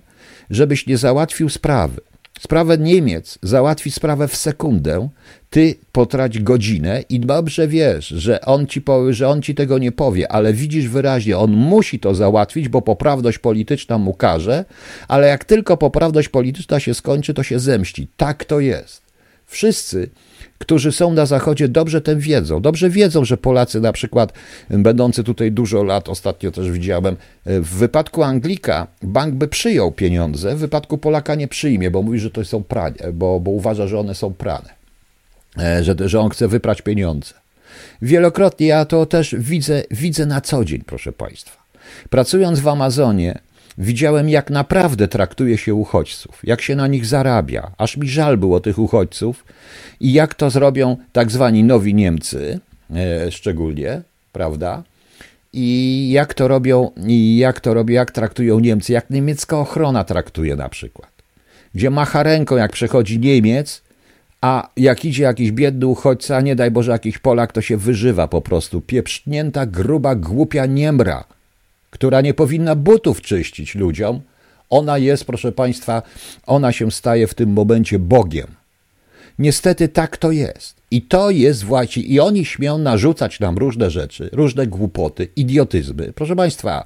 żebyś nie załatwił sprawy. Sprawę Niemiec załatwi sprawę w sekundę, ty potrać godzinę i dobrze wiesz, że on ci powie, że on ci tego nie powie, ale widzisz wyraźnie, on musi to załatwić, bo poprawność polityczna mu każe, ale jak tylko poprawność polityczna się skończy, to się zemści. Tak to jest. Wszyscy którzy są na Zachodzie, dobrze tym wiedzą. Dobrze wiedzą, że Polacy, na przykład, będący tutaj dużo lat, ostatnio też widziałem, w wypadku Anglika bank by przyjął pieniądze, w wypadku Polaka nie przyjmie, bo mówi, że to są pranie, bo, bo uważa, że one są prane, że, że on chce wyprać pieniądze. Wielokrotnie ja to też widzę, widzę na co dzień, proszę Państwa. Pracując w Amazonie, Widziałem, jak naprawdę traktuje się uchodźców, jak się na nich zarabia. Aż mi żal było tych uchodźców i jak to zrobią tak zwani nowi Niemcy, e, szczególnie, prawda? I jak to robią, i jak to robią, jak traktują Niemcy, jak niemiecka ochrona traktuje na przykład. Gdzie macha ręką, jak przechodzi Niemiec, a jak idzie jakiś biedny uchodźca, nie daj Boże jakiś Polak, to się wyżywa po prostu. Pieprznięta, gruba, głupia niemra która nie powinna butów czyścić ludziom, ona jest, proszę Państwa, ona się staje w tym momencie Bogiem. Niestety tak to jest. I to jest właśnie, i oni śmią narzucać nam różne rzeczy, różne głupoty, idiotyzmy. Proszę Państwa,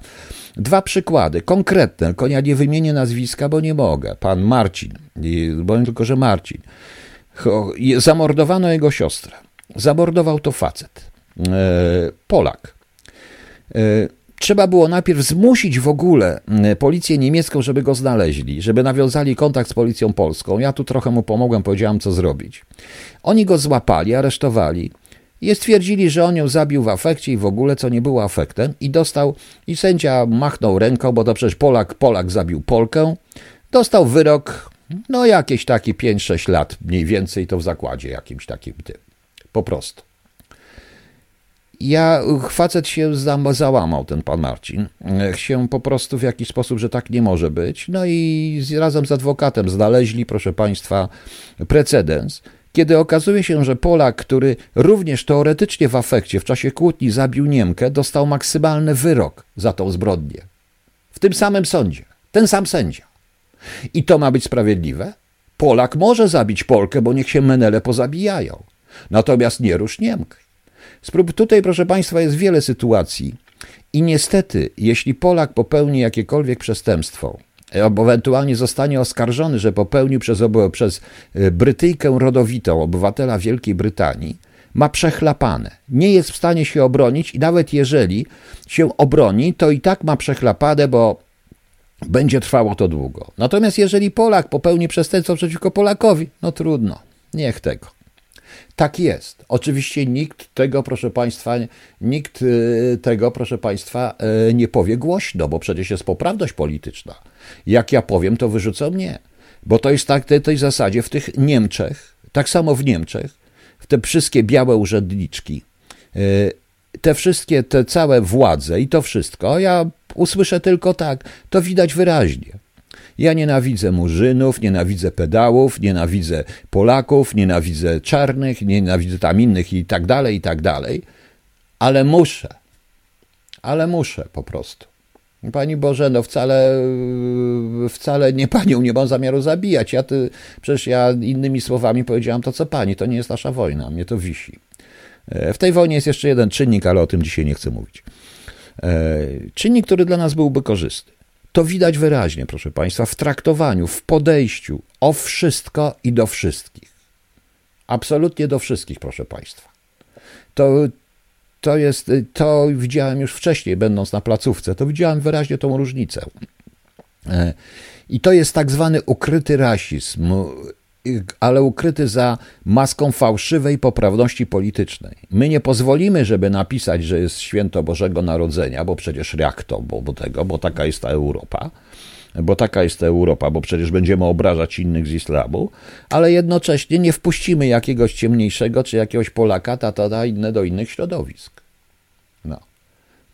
dwa przykłady, konkretne, tylko ja nie wymienię nazwiska, bo nie mogę. Pan Marcin, powiem tylko, że Marcin. Zamordowano jego siostrę. Zamordował to facet. E, Polak. E, Trzeba było najpierw zmusić w ogóle policję niemiecką, żeby go znaleźli, żeby nawiązali kontakt z policją polską. Ja tu trochę mu pomogłem, powiedziałem, co zrobić. Oni go złapali, aresztowali i stwierdzili, że on ją zabił w afekcie i w ogóle, co nie było afektem i dostał, i sędzia machnął ręką, bo to przecież Polak, Polak zabił Polkę, dostał wyrok, no jakieś takie 5-6 lat mniej więcej, to w zakładzie jakimś takim tym, po prostu. Ja, facet się załamał, ten pan Marcin. Się po prostu w jakiś sposób, że tak nie może być. No i razem z adwokatem znaleźli, proszę państwa, precedens, kiedy okazuje się, że Polak, który również teoretycznie w afekcie w czasie kłótni zabił Niemkę, dostał maksymalny wyrok za tą zbrodnię. W tym samym sądzie. Ten sam sędzia. I to ma być sprawiedliwe? Polak może zabić Polkę, bo niech się menele pozabijają. Natomiast nie rusz Niemkę. Sprób tutaj, proszę Państwa, jest wiele sytuacji. I niestety, jeśli Polak popełni jakiekolwiek przestępstwo, albo ewentualnie zostanie oskarżony, że popełnił przez, przez e, Brytyjkę rodowitą, obywatela Wielkiej Brytanii, ma przechlapane. Nie jest w stanie się obronić i nawet jeżeli się obroni, to i tak ma przechlapane, bo będzie trwało to długo. Natomiast jeżeli Polak popełni przestępstwo przeciwko Polakowi, no trudno, niech tego. Tak jest. Oczywiście nikt tego, proszę Państwa, nikt y, tego, proszę Państwa, y, nie powie głośno, bo przecież jest poprawność polityczna. Jak ja powiem, to wyrzucą mnie. Bo to jest tak w tej zasadzie w tych Niemczech, tak samo w Niemczech, w te wszystkie białe urzędniczki, y, te wszystkie, te całe władze i to wszystko, ja usłyszę tylko tak, to widać wyraźnie. Ja nienawidzę murzynów, nienawidzę pedałów, nienawidzę Polaków, nienawidzę czarnych, nienawidzę tam innych i tak dalej, i tak dalej, ale muszę, ale muszę po prostu. Pani Boże, no wcale, wcale nie panią nie mam zamiaru zabijać. Ja ty, przecież ja innymi słowami powiedziałam to, co pani. To nie jest nasza wojna, mnie to wisi. E, w tej wojnie jest jeszcze jeden czynnik, ale o tym dzisiaj nie chcę mówić. E, czynnik, który dla nas byłby korzystny. To widać wyraźnie, proszę Państwa, w traktowaniu, w podejściu o wszystko i do wszystkich. Absolutnie do wszystkich, proszę Państwa. To, to jest, to widziałem już wcześniej, będąc na placówce, to widziałem wyraźnie tą różnicę. E, I to jest tak zwany ukryty rasizm ale ukryty za maską fałszywej poprawności politycznej. My nie pozwolimy, żeby napisać, że jest święto Bożego Narodzenia, bo przecież jak to, bo, bo tego, bo taka jest ta Europa, bo taka jest ta Europa, bo przecież będziemy obrażać innych z islamu, ale jednocześnie nie wpuścimy jakiegoś ciemniejszego czy jakiegoś Polaka, tata, ta, inne do innych środowisk.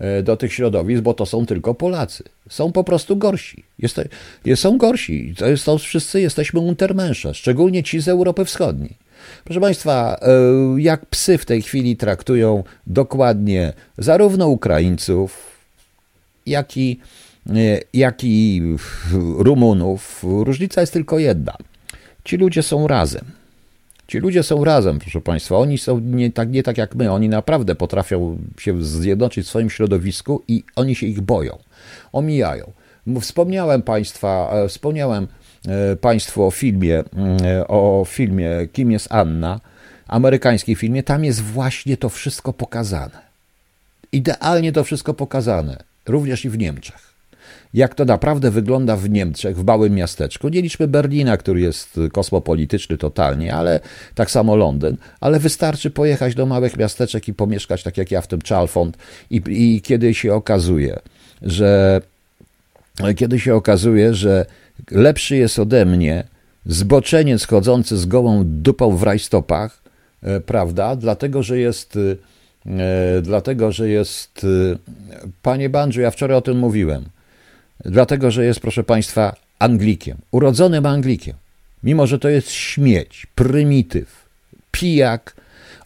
E, do tych środowisk, bo to są tylko Polacy. Są po prostu gorsi. Jest, są gorsi. To, jest, to wszyscy jesteśmy untermensze, szczególnie ci z Europy Wschodniej. Proszę Państwa, e, jak psy w tej chwili traktują dokładnie zarówno Ukraińców, jak i, e, jak i Rumunów, różnica jest tylko jedna. Ci ludzie są razem. Ci ludzie są razem, proszę Państwa. Oni są nie tak, nie tak jak my. Oni naprawdę potrafią się zjednoczyć w swoim środowisku i oni się ich boją. Omijają. Wspomniałem Państwa, e, wspomniałem e, Państwu o filmie, e, o filmie Kim jest Anna, amerykańskiej filmie. Tam jest właśnie to wszystko pokazane. Idealnie to wszystko pokazane, również i w Niemczech jak to naprawdę wygląda w Niemczech, w małym miasteczku. Nie liczmy Berlina, który jest kosmopolityczny totalnie, ale tak samo Londyn, ale wystarczy pojechać do małych miasteczek i pomieszkać tak jak ja w tym Chalfont. I, i kiedy się okazuje, że kiedy się okazuje, że lepszy jest ode mnie zboczeniec chodzący z gołą dupą w rajstopach, e, prawda, dlatego, że jest e, dlatego, że jest panie Banjo, ja wczoraj o tym mówiłem, dlatego że jest, proszę Państwa, Anglikiem, urodzonym Anglikiem. Mimo, że to jest śmieć, prymityw, pijak,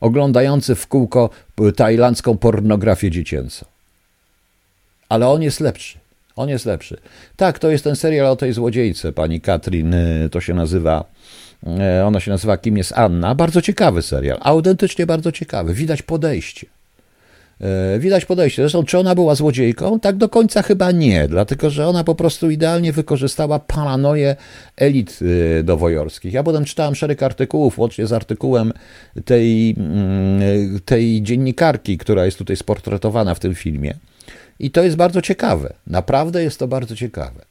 oglądający w kółko tajlandzką pornografię dziecięcą. Ale on jest lepszy. On jest lepszy. Tak, to jest ten serial o tej złodziejce, pani Katrin, y, to się nazywa, y, ona się nazywa Kim jest Anna. Bardzo ciekawy serial, autentycznie bardzo ciekawy. Widać podejście. E, widać podejście. Zresztą, czy ona była złodziejką? Tak do końca chyba nie, dlatego że ona po prostu idealnie wykorzystała paranoję elit e, nowojorskich. Ja potem czytałem szereg artykułów, łącznie z artykułem tej, mm, tej dziennikarki, która jest tutaj sportretowana w tym filmie. I to jest bardzo ciekawe. Naprawdę jest to bardzo ciekawe.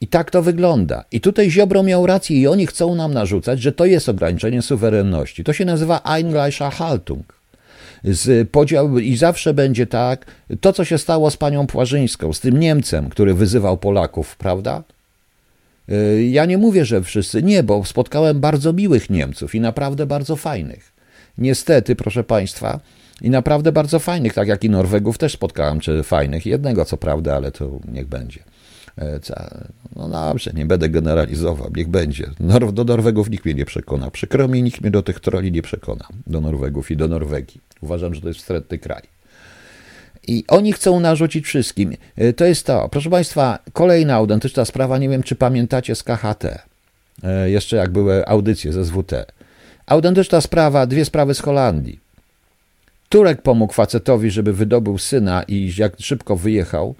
I tak to wygląda. I tutaj Ziobro miał rację i oni chcą nam narzucać, że to jest ograniczenie suwerenności. To się nazywa Eingleicher z podział i zawsze będzie tak, to co się stało z panią Płażyńską, z tym Niemcem, który wyzywał Polaków, prawda? Y, ja nie mówię, że wszyscy, nie, bo spotkałem bardzo miłych Niemców i naprawdę bardzo fajnych. Niestety, proszę Państwa, i naprawdę bardzo fajnych, tak jak i Norwegów też spotkałem, czy fajnych. Jednego co prawda, ale to niech będzie. E, no dobrze, nie będę generalizował, niech będzie. Do Norwegów nikt mnie nie przekona. Przykro mi, nikt mnie do tych troli nie przekona. Do Norwegów i do Norwegii. Uważam, że to jest wstrętny kraj. I oni chcą narzucić wszystkim. E, to jest to. Proszę Państwa, kolejna autentyczna sprawa, nie wiem czy pamiętacie z KHT. E, jeszcze jak były audycje ze SWT. Autentyczna sprawa, dwie sprawy z Holandii. Turek pomógł facetowi, żeby wydobył syna i jak szybko wyjechał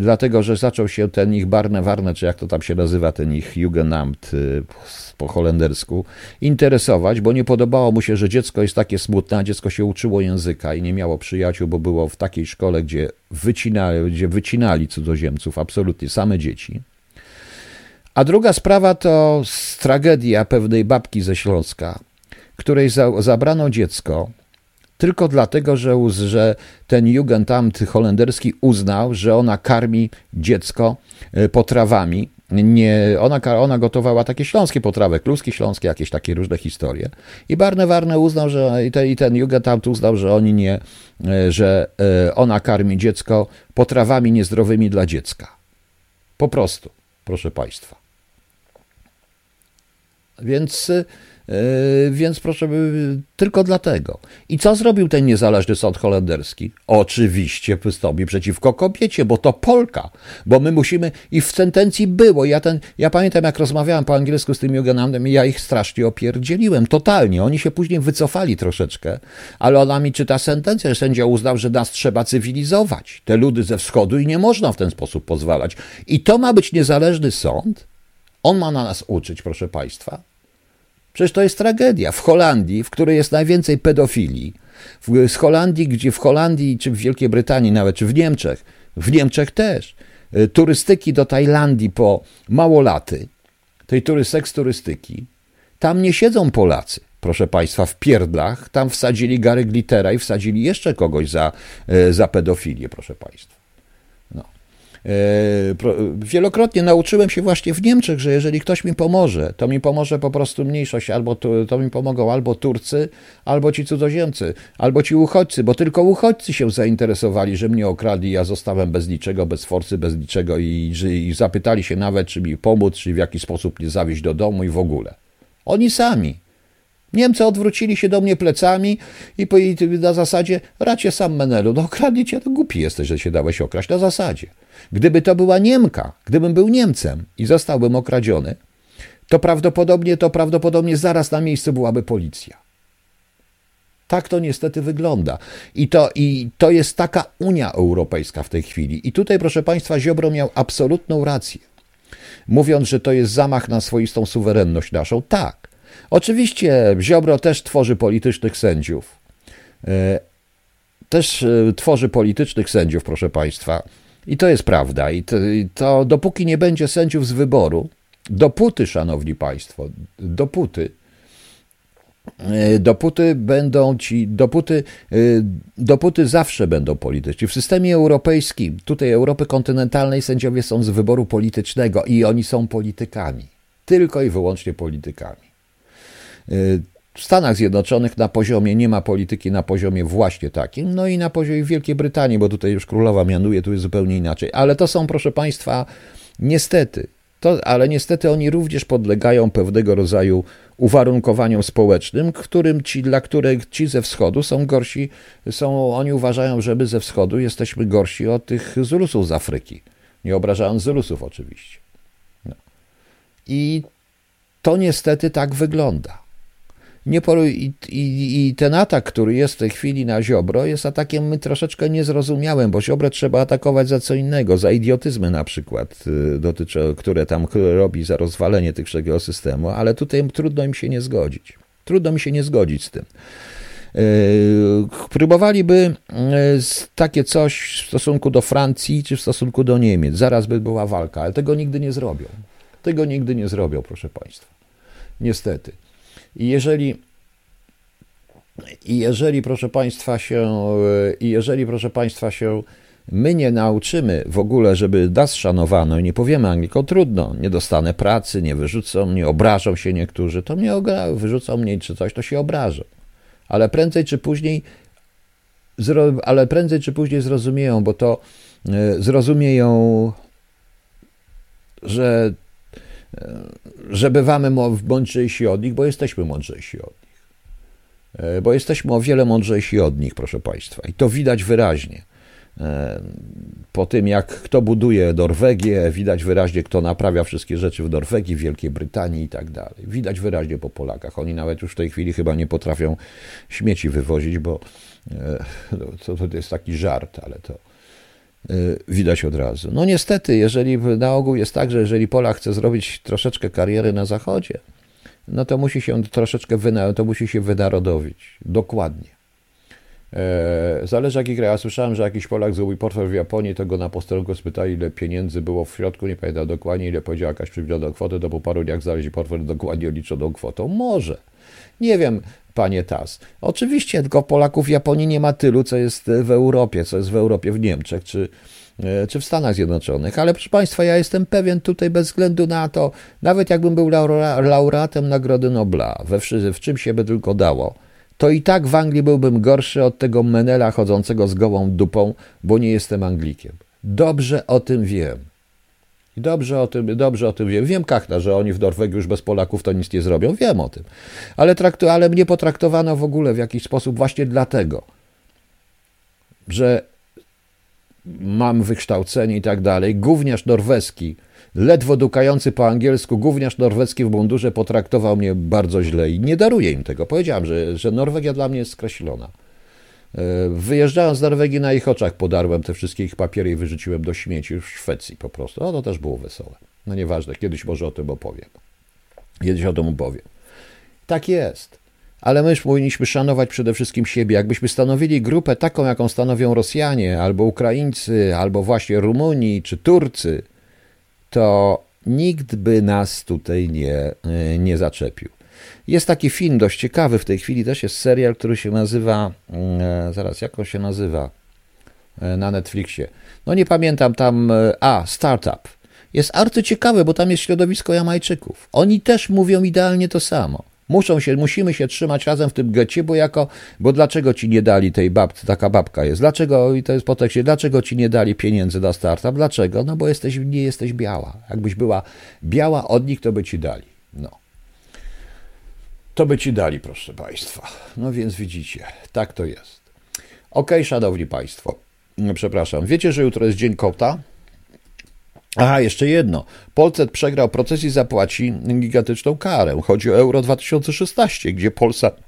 dlatego że zaczął się ten ich Barne Warne, czy jak to tam się nazywa, ten ich Jugendamt e, po holendersku, interesować, bo nie podobało mu się, że dziecko jest takie smutne, a dziecko się uczyło języka i nie miało przyjaciół, bo było w takiej szkole, gdzie wycinali, gdzie wycinali cudzoziemców, absolutnie same dzieci. A druga sprawa to tragedia pewnej babki ze Śląska, której za, zabrano dziecko tylko dlatego, że, że ten Jugendamt holenderski uznał, że ona karmi dziecko e, potrawami. Nie, ona, ona gotowała takie śląskie potrawy, kluski śląskie, jakieś takie różne historie. I Barne Warne uznał, że i, te, i ten Jugendamt uznał, że oni nie, e, że e, ona karmi dziecko potrawami niezdrowymi dla dziecka. Po prostu, proszę Państwa. Więc więc proszę, tylko dlatego. I co zrobił ten niezależny sąd holenderski? Oczywiście wystąpi przeciwko kobiecie, bo to Polka, bo my musimy, i w sentencji było, ja, ten, ja pamiętam jak rozmawiałem po angielsku z tym Jugendamtem i ja ich strasznie opierdzieliłem, totalnie, oni się później wycofali troszeczkę, ale ona mi czyta sentencję, sędzia uznał, że nas trzeba cywilizować, te ludy ze wschodu i nie można w ten sposób pozwalać. I to ma być niezależny sąd? On ma na nas uczyć, proszę Państwa. Przecież to jest tragedia. W Holandii, w której jest najwięcej pedofilii, w, z Holandii, gdzie w Holandii, czy w Wielkiej Brytanii nawet, czy w Niemczech, w Niemczech też, y, turystyki do Tajlandii po małolaty, tej tury, seks turystyki, tam nie siedzą Polacy, proszę Państwa, w pierdlach, tam wsadzili Gary Glittera i wsadzili jeszcze kogoś za, y, za pedofilię, proszę Państwa. E, wielokrotnie nauczyłem się właśnie w Niemczech, że jeżeli ktoś mi pomoże, to mi pomoże po prostu mniejszość, albo to, to mi pomogą albo Turcy, albo ci cudzoziemcy, albo ci uchodźcy, bo tylko uchodźcy się zainteresowali, że mnie okradli, ja zostałem bez niczego, bez forcy, bez niczego i, i zapytali się nawet, czy mi pomóc, czy w jaki sposób mnie zawieźć do domu i w ogóle. Oni sami. Niemcy odwrócili się do mnie plecami i, na zasadzie, racie sam Menelu, no okradli cię, to głupi jesteś, że się dałeś okraść, na zasadzie. Gdyby to była Niemka, gdybym był Niemcem i zostałbym okradziony, to prawdopodobnie, to prawdopodobnie zaraz na miejscu byłaby policja. Tak to niestety wygląda. I to, I to jest taka Unia Europejska w tej chwili. I tutaj, proszę Państwa, Ziobro miał absolutną rację. Mówiąc, że to jest zamach na swoistą suwerenność naszą. Tak. Oczywiście Ziobro też tworzy politycznych sędziów. E, też e, tworzy politycznych sędziów, proszę Państwa. I to jest prawda. I to, i to dopóki nie będzie sędziów z wyboru, dopóty, szanowni państwo, dopóty, e, dopóty będą ci, dopóty, dopóty zawsze będą polityczni. W systemie europejskim, tutaj Europy kontynentalnej, sędziowie są z wyboru politycznego i oni są politykami. Tylko i wyłącznie politykami. W Stanach Zjednoczonych na poziomie nie ma polityki na poziomie właśnie takim, no i na poziomie Wielkiej Brytanii, bo tutaj już królowa mianuje, tu jest zupełnie inaczej. Ale to są, proszę Państwa, niestety, to, ale niestety oni również podlegają pewnego rodzaju uwarunkowaniom społecznym, którym ci, dla których ci ze wschodu są gorsi, są, oni uważają, że my ze wschodu jesteśmy gorsi od tych Zulusów z Afryki. Nie obrażając Zulusów oczywiście. No. I to niestety tak wygląda. Nie i, i, I ten atak, który jest w tej chwili na Ziobro, jest atakiem troszeczkę niezrozumiałym, bo Ziobro trzeba atakować za co innego, za idiotyzmy na przykład, y, dotyczy, które tam robi za rozwalenie tych wszelkiego systemu, ale tutaj trudno im się nie zgodzić. Trudno mi się nie zgodzić z tym. Yy, próbowaliby yy, takie coś w stosunku do Francji czy w stosunku do Niemiec. Zaraz by była walka, ale tego nigdy nie zrobią. Tego nigdy nie zrobią, proszę Państwa. Niestety. I jeżeli, i jeżeli, proszę Państwa, się, i jeżeli, proszę Państwa, się my nie nauczymy w ogóle, żeby nas szanowano i nie powiemy Anglikom, trudno, nie dostanę pracy, nie wyrzucą mnie, obrażą się niektórzy, to mnie ogra, wyrzucą mnie czy coś, to się obrażą. Ale prędzej czy później, ale prędzej czy później zrozumieją, bo to e, zrozumieją, że że bywamy mądrzejsi od nich, bo jesteśmy mądrzejsi od nich. E, bo jesteśmy o wiele mądrzejsi od nich, proszę Państwa. I to widać wyraźnie. E, po tym, jak kto buduje Norwegię, widać wyraźnie, kto naprawia wszystkie rzeczy w Norwegii, w Wielkiej Brytanii i tak dalej. Widać wyraźnie po Polakach. Oni nawet już w tej chwili chyba nie potrafią śmieci wywozić, bo e, no, to, to jest taki żart, ale to widać od razu. No niestety, jeżeli na ogół jest tak, że jeżeli Polak chce zrobić troszeczkę kariery na Zachodzie, no to musi się troszeczkę to musi się wynarodowić. Dokładnie. E, zależy jaki kraj. Ja słyszałem, że jakiś Polak zrobił portfel w Japonii, to go na posterunku spytali, ile pieniędzy było w środku, nie pamiętam dokładnie, ile powiedziała jakaś przewidziana kwotę, to po paru dniach znaleźli portfel dokładnie oliczoną kwotą. Może. Nie wiem, panie Tas. Oczywiście, tylko Polaków w Japonii nie ma tylu, co jest w Europie, co jest w Europie, w Niemczech, czy, e, czy w Stanach Zjednoczonych. Ale proszę Państwa, ja jestem pewien tutaj bez względu na to, nawet jakbym był laureatem Nagrody Nobla, we, w czym się by tylko dało, to i tak w Anglii byłbym gorszy od tego Menela chodzącego z gołą dupą, bo nie jestem Anglikiem. Dobrze o tym wiem. I dobrze o tym, dobrze o tym wiem. Wiem, Kachna, że oni w Norwegii już bez Polaków to nic nie zrobią. Wiem o tym. Ale, traktu, ale mnie potraktowano w ogóle w jakiś sposób właśnie dlatego, że mam wykształcenie i tak dalej. Gówniarz norweski, ledwo dukający po angielsku, gówniarz norweski w mundurze potraktował mnie bardzo źle i nie daruję im tego. Powiedziałem, że, że Norwegia dla mnie jest skreślona. E, wyjeżdżając z Norwegii na ich oczach podarłem te wszystkie ich papiery i wyrzuciłem do śmieci w Szwecji po prostu. No to też było wesołe. No nieważne, kiedyś może o tym opowiem. Kiedyś o tym opowiem. Tak jest. Ale my powinniśmy szanować przede wszystkim siebie. Jakbyśmy stanowili grupę taką, jaką stanowią Rosjanie, albo Ukraińcy, albo właśnie Rumuni, czy Turcy, to nikt by nas tutaj nie, e, nie zaczepił. Jest taki film dość ciekawy, w tej chwili też jest serial, który się nazywa, mm, e, zaraz, jak on się nazywa e, na Netflixie? No nie pamiętam tam, e, a, Startup. Jest arcyciekawy, bo tam jest środowisko Jamajczyków. Oni też mówią idealnie to samo. Muszą się, musimy się trzymać razem w tym getcie, bo jako, bo dlaczego ci nie dali tej babci, taka babka jest, dlaczego, i to jest po tekście, dlaczego ci nie dali pieniędzy na startup, dlaczego? No bo jesteś, nie jesteś biała. Jakbyś była biała od nich, to by ci dali. No to by ci dali, proszę Państwa. No więc widzicie, tak to jest. Ok, szanowni Państwo, no, przepraszam, wiecie, że jutro jest Dzień Kota? Aha, jeszcze jedno. Polsat przegrał proces i zapłaci gigantyczną karę. Chodzi o Euro 2016, gdzie Polsat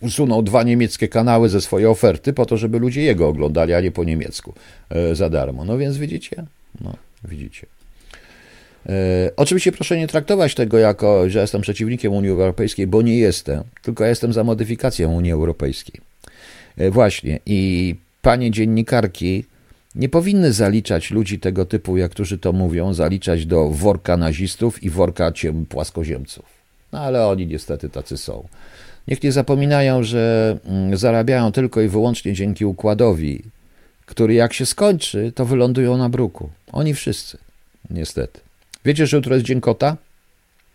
usunął dwa niemieckie kanały ze swojej oferty po to, żeby ludzie jego oglądali, a nie po niemiecku e, za darmo. No więc widzicie? No, widzicie. E, oczywiście proszę nie traktować tego jako, że jestem przeciwnikiem Unii Europejskiej, bo nie jestem, tylko jestem za modyfikacją Unii Europejskiej. E, właśnie. I panie dziennikarki nie powinny zaliczać ludzi tego typu, jak którzy to mówią, zaliczać do worka nazistów i worka płaskoziemców. No ale oni niestety tacy są. Niech nie zapominają, że mm, zarabiają tylko i wyłącznie dzięki układowi, który jak się skończy, to wylądują na bruku. Oni wszyscy. Niestety. Wiecie, że jutro jest Dzień Kota?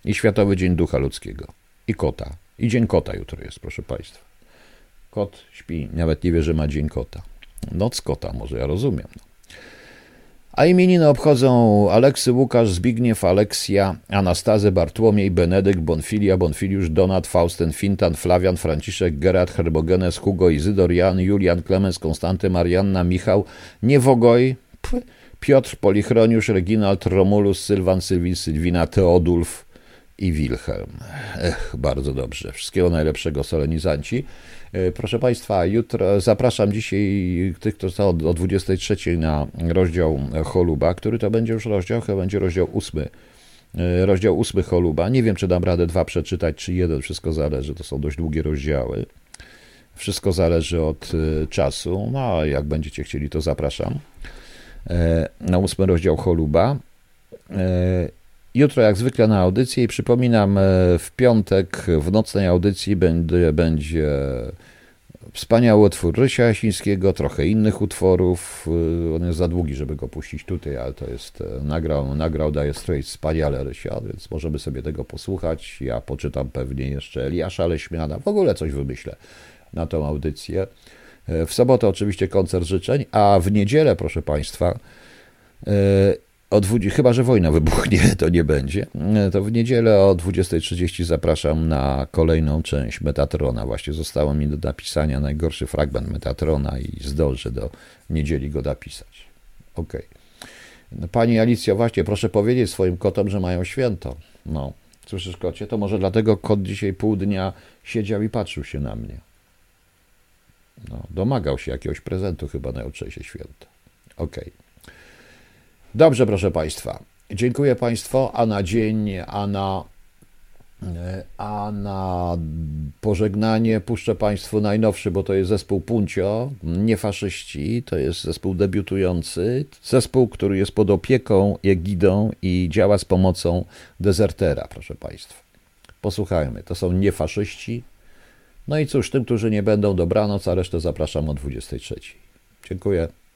I Światowy Dzień Ducha Ludzkiego. I kota. I Dzień Kota jutro jest, proszę Państwa. Kot śpi, nawet nie wie, że ma Dzień Kota. Noc Kota, może ja rozumiem. A imieniny obchodzą Aleksy, Łukasz, Zbigniew, Aleksja, Anastazy, Bartłomiej, Benedykt, Bonfilia, Bonfiliusz, Donat, Fausten, Fintan, Flawian, Franciszek, Gerard, Herbogenes, Hugo, Izydor, Jan, Julian, Klemens, Konstanty, Marianna, Michał, Niewogoj, pff, Piotr, Polichroniusz, Reginald, Romulus, Sylwan, Sylwin, Sylwina, Teodulf i Wilhelm. Ech, bardzo dobrze. Wszystkiego najlepszego, solenizanci. E, proszę Państwa, jutro zapraszam dzisiaj tych, którzy są o 23 na rozdział Choluba, który to będzie już rozdział, chyba będzie rozdział ósmy. E, rozdział ósmy Choluba. Nie wiem, czy dam radę dwa przeczytać, czy jeden. Wszystko zależy. To są dość długie rozdziały. Wszystko zależy od e, czasu. No, a jak będziecie chcieli, to zapraszam. E, na ósmy rozdział Choluba. E, jutro, jak zwykle, na audycji. Przypominam, e, w piątek w nocnej audycji będzie, będzie wspaniały utwór Rysia Jasińskiego, trochę innych utworów. On jest za długi, żeby go puścić tutaj, ale to jest nagrał, nagrał daje Straits wspaniale Rysia, więc możemy sobie tego posłuchać. Ja poczytam pewnie jeszcze Eliasza Leśmiana, w ogóle coś wymyślę na tą audycję. W sobotę oczywiście koncert życzeń, a w niedzielę, proszę Państwa, e, o 20, chyba że wojna wybuchnie, to nie będzie, e, to w niedzielę o 20.30 zapraszam na kolejną część Metatrona. Właśnie zostało mi do napisania najgorszy fragment Metatrona i zdążę do niedzieli go napisać. Ok. No, pani Alicjo, właśnie proszę powiedzieć swoim kotom, że mają święto. No, słyszysz kocie? To może dlatego kot dzisiaj pół dnia siedział i patrzył się na mnie. No, domagał się jakiegoś prezentu chyba na jutrzejsze święto. Okej. Okay. Dobrze, proszę Państwa. Dziękuję Państwu, a na dzień, a na, a na pożegnanie puszczę Państwu najnowszy, bo to jest zespół Puncio, nie faszyści, to jest zespół debiutujący, zespół, który jest pod opieką, egidą i działa z pomocą dezertera, proszę Państwa. Posłuchajmy, to są nie faszyści, No i cóż, tym, którzy nie będą, dobranoc, a resztę zapraszam o 23. Dziękuję.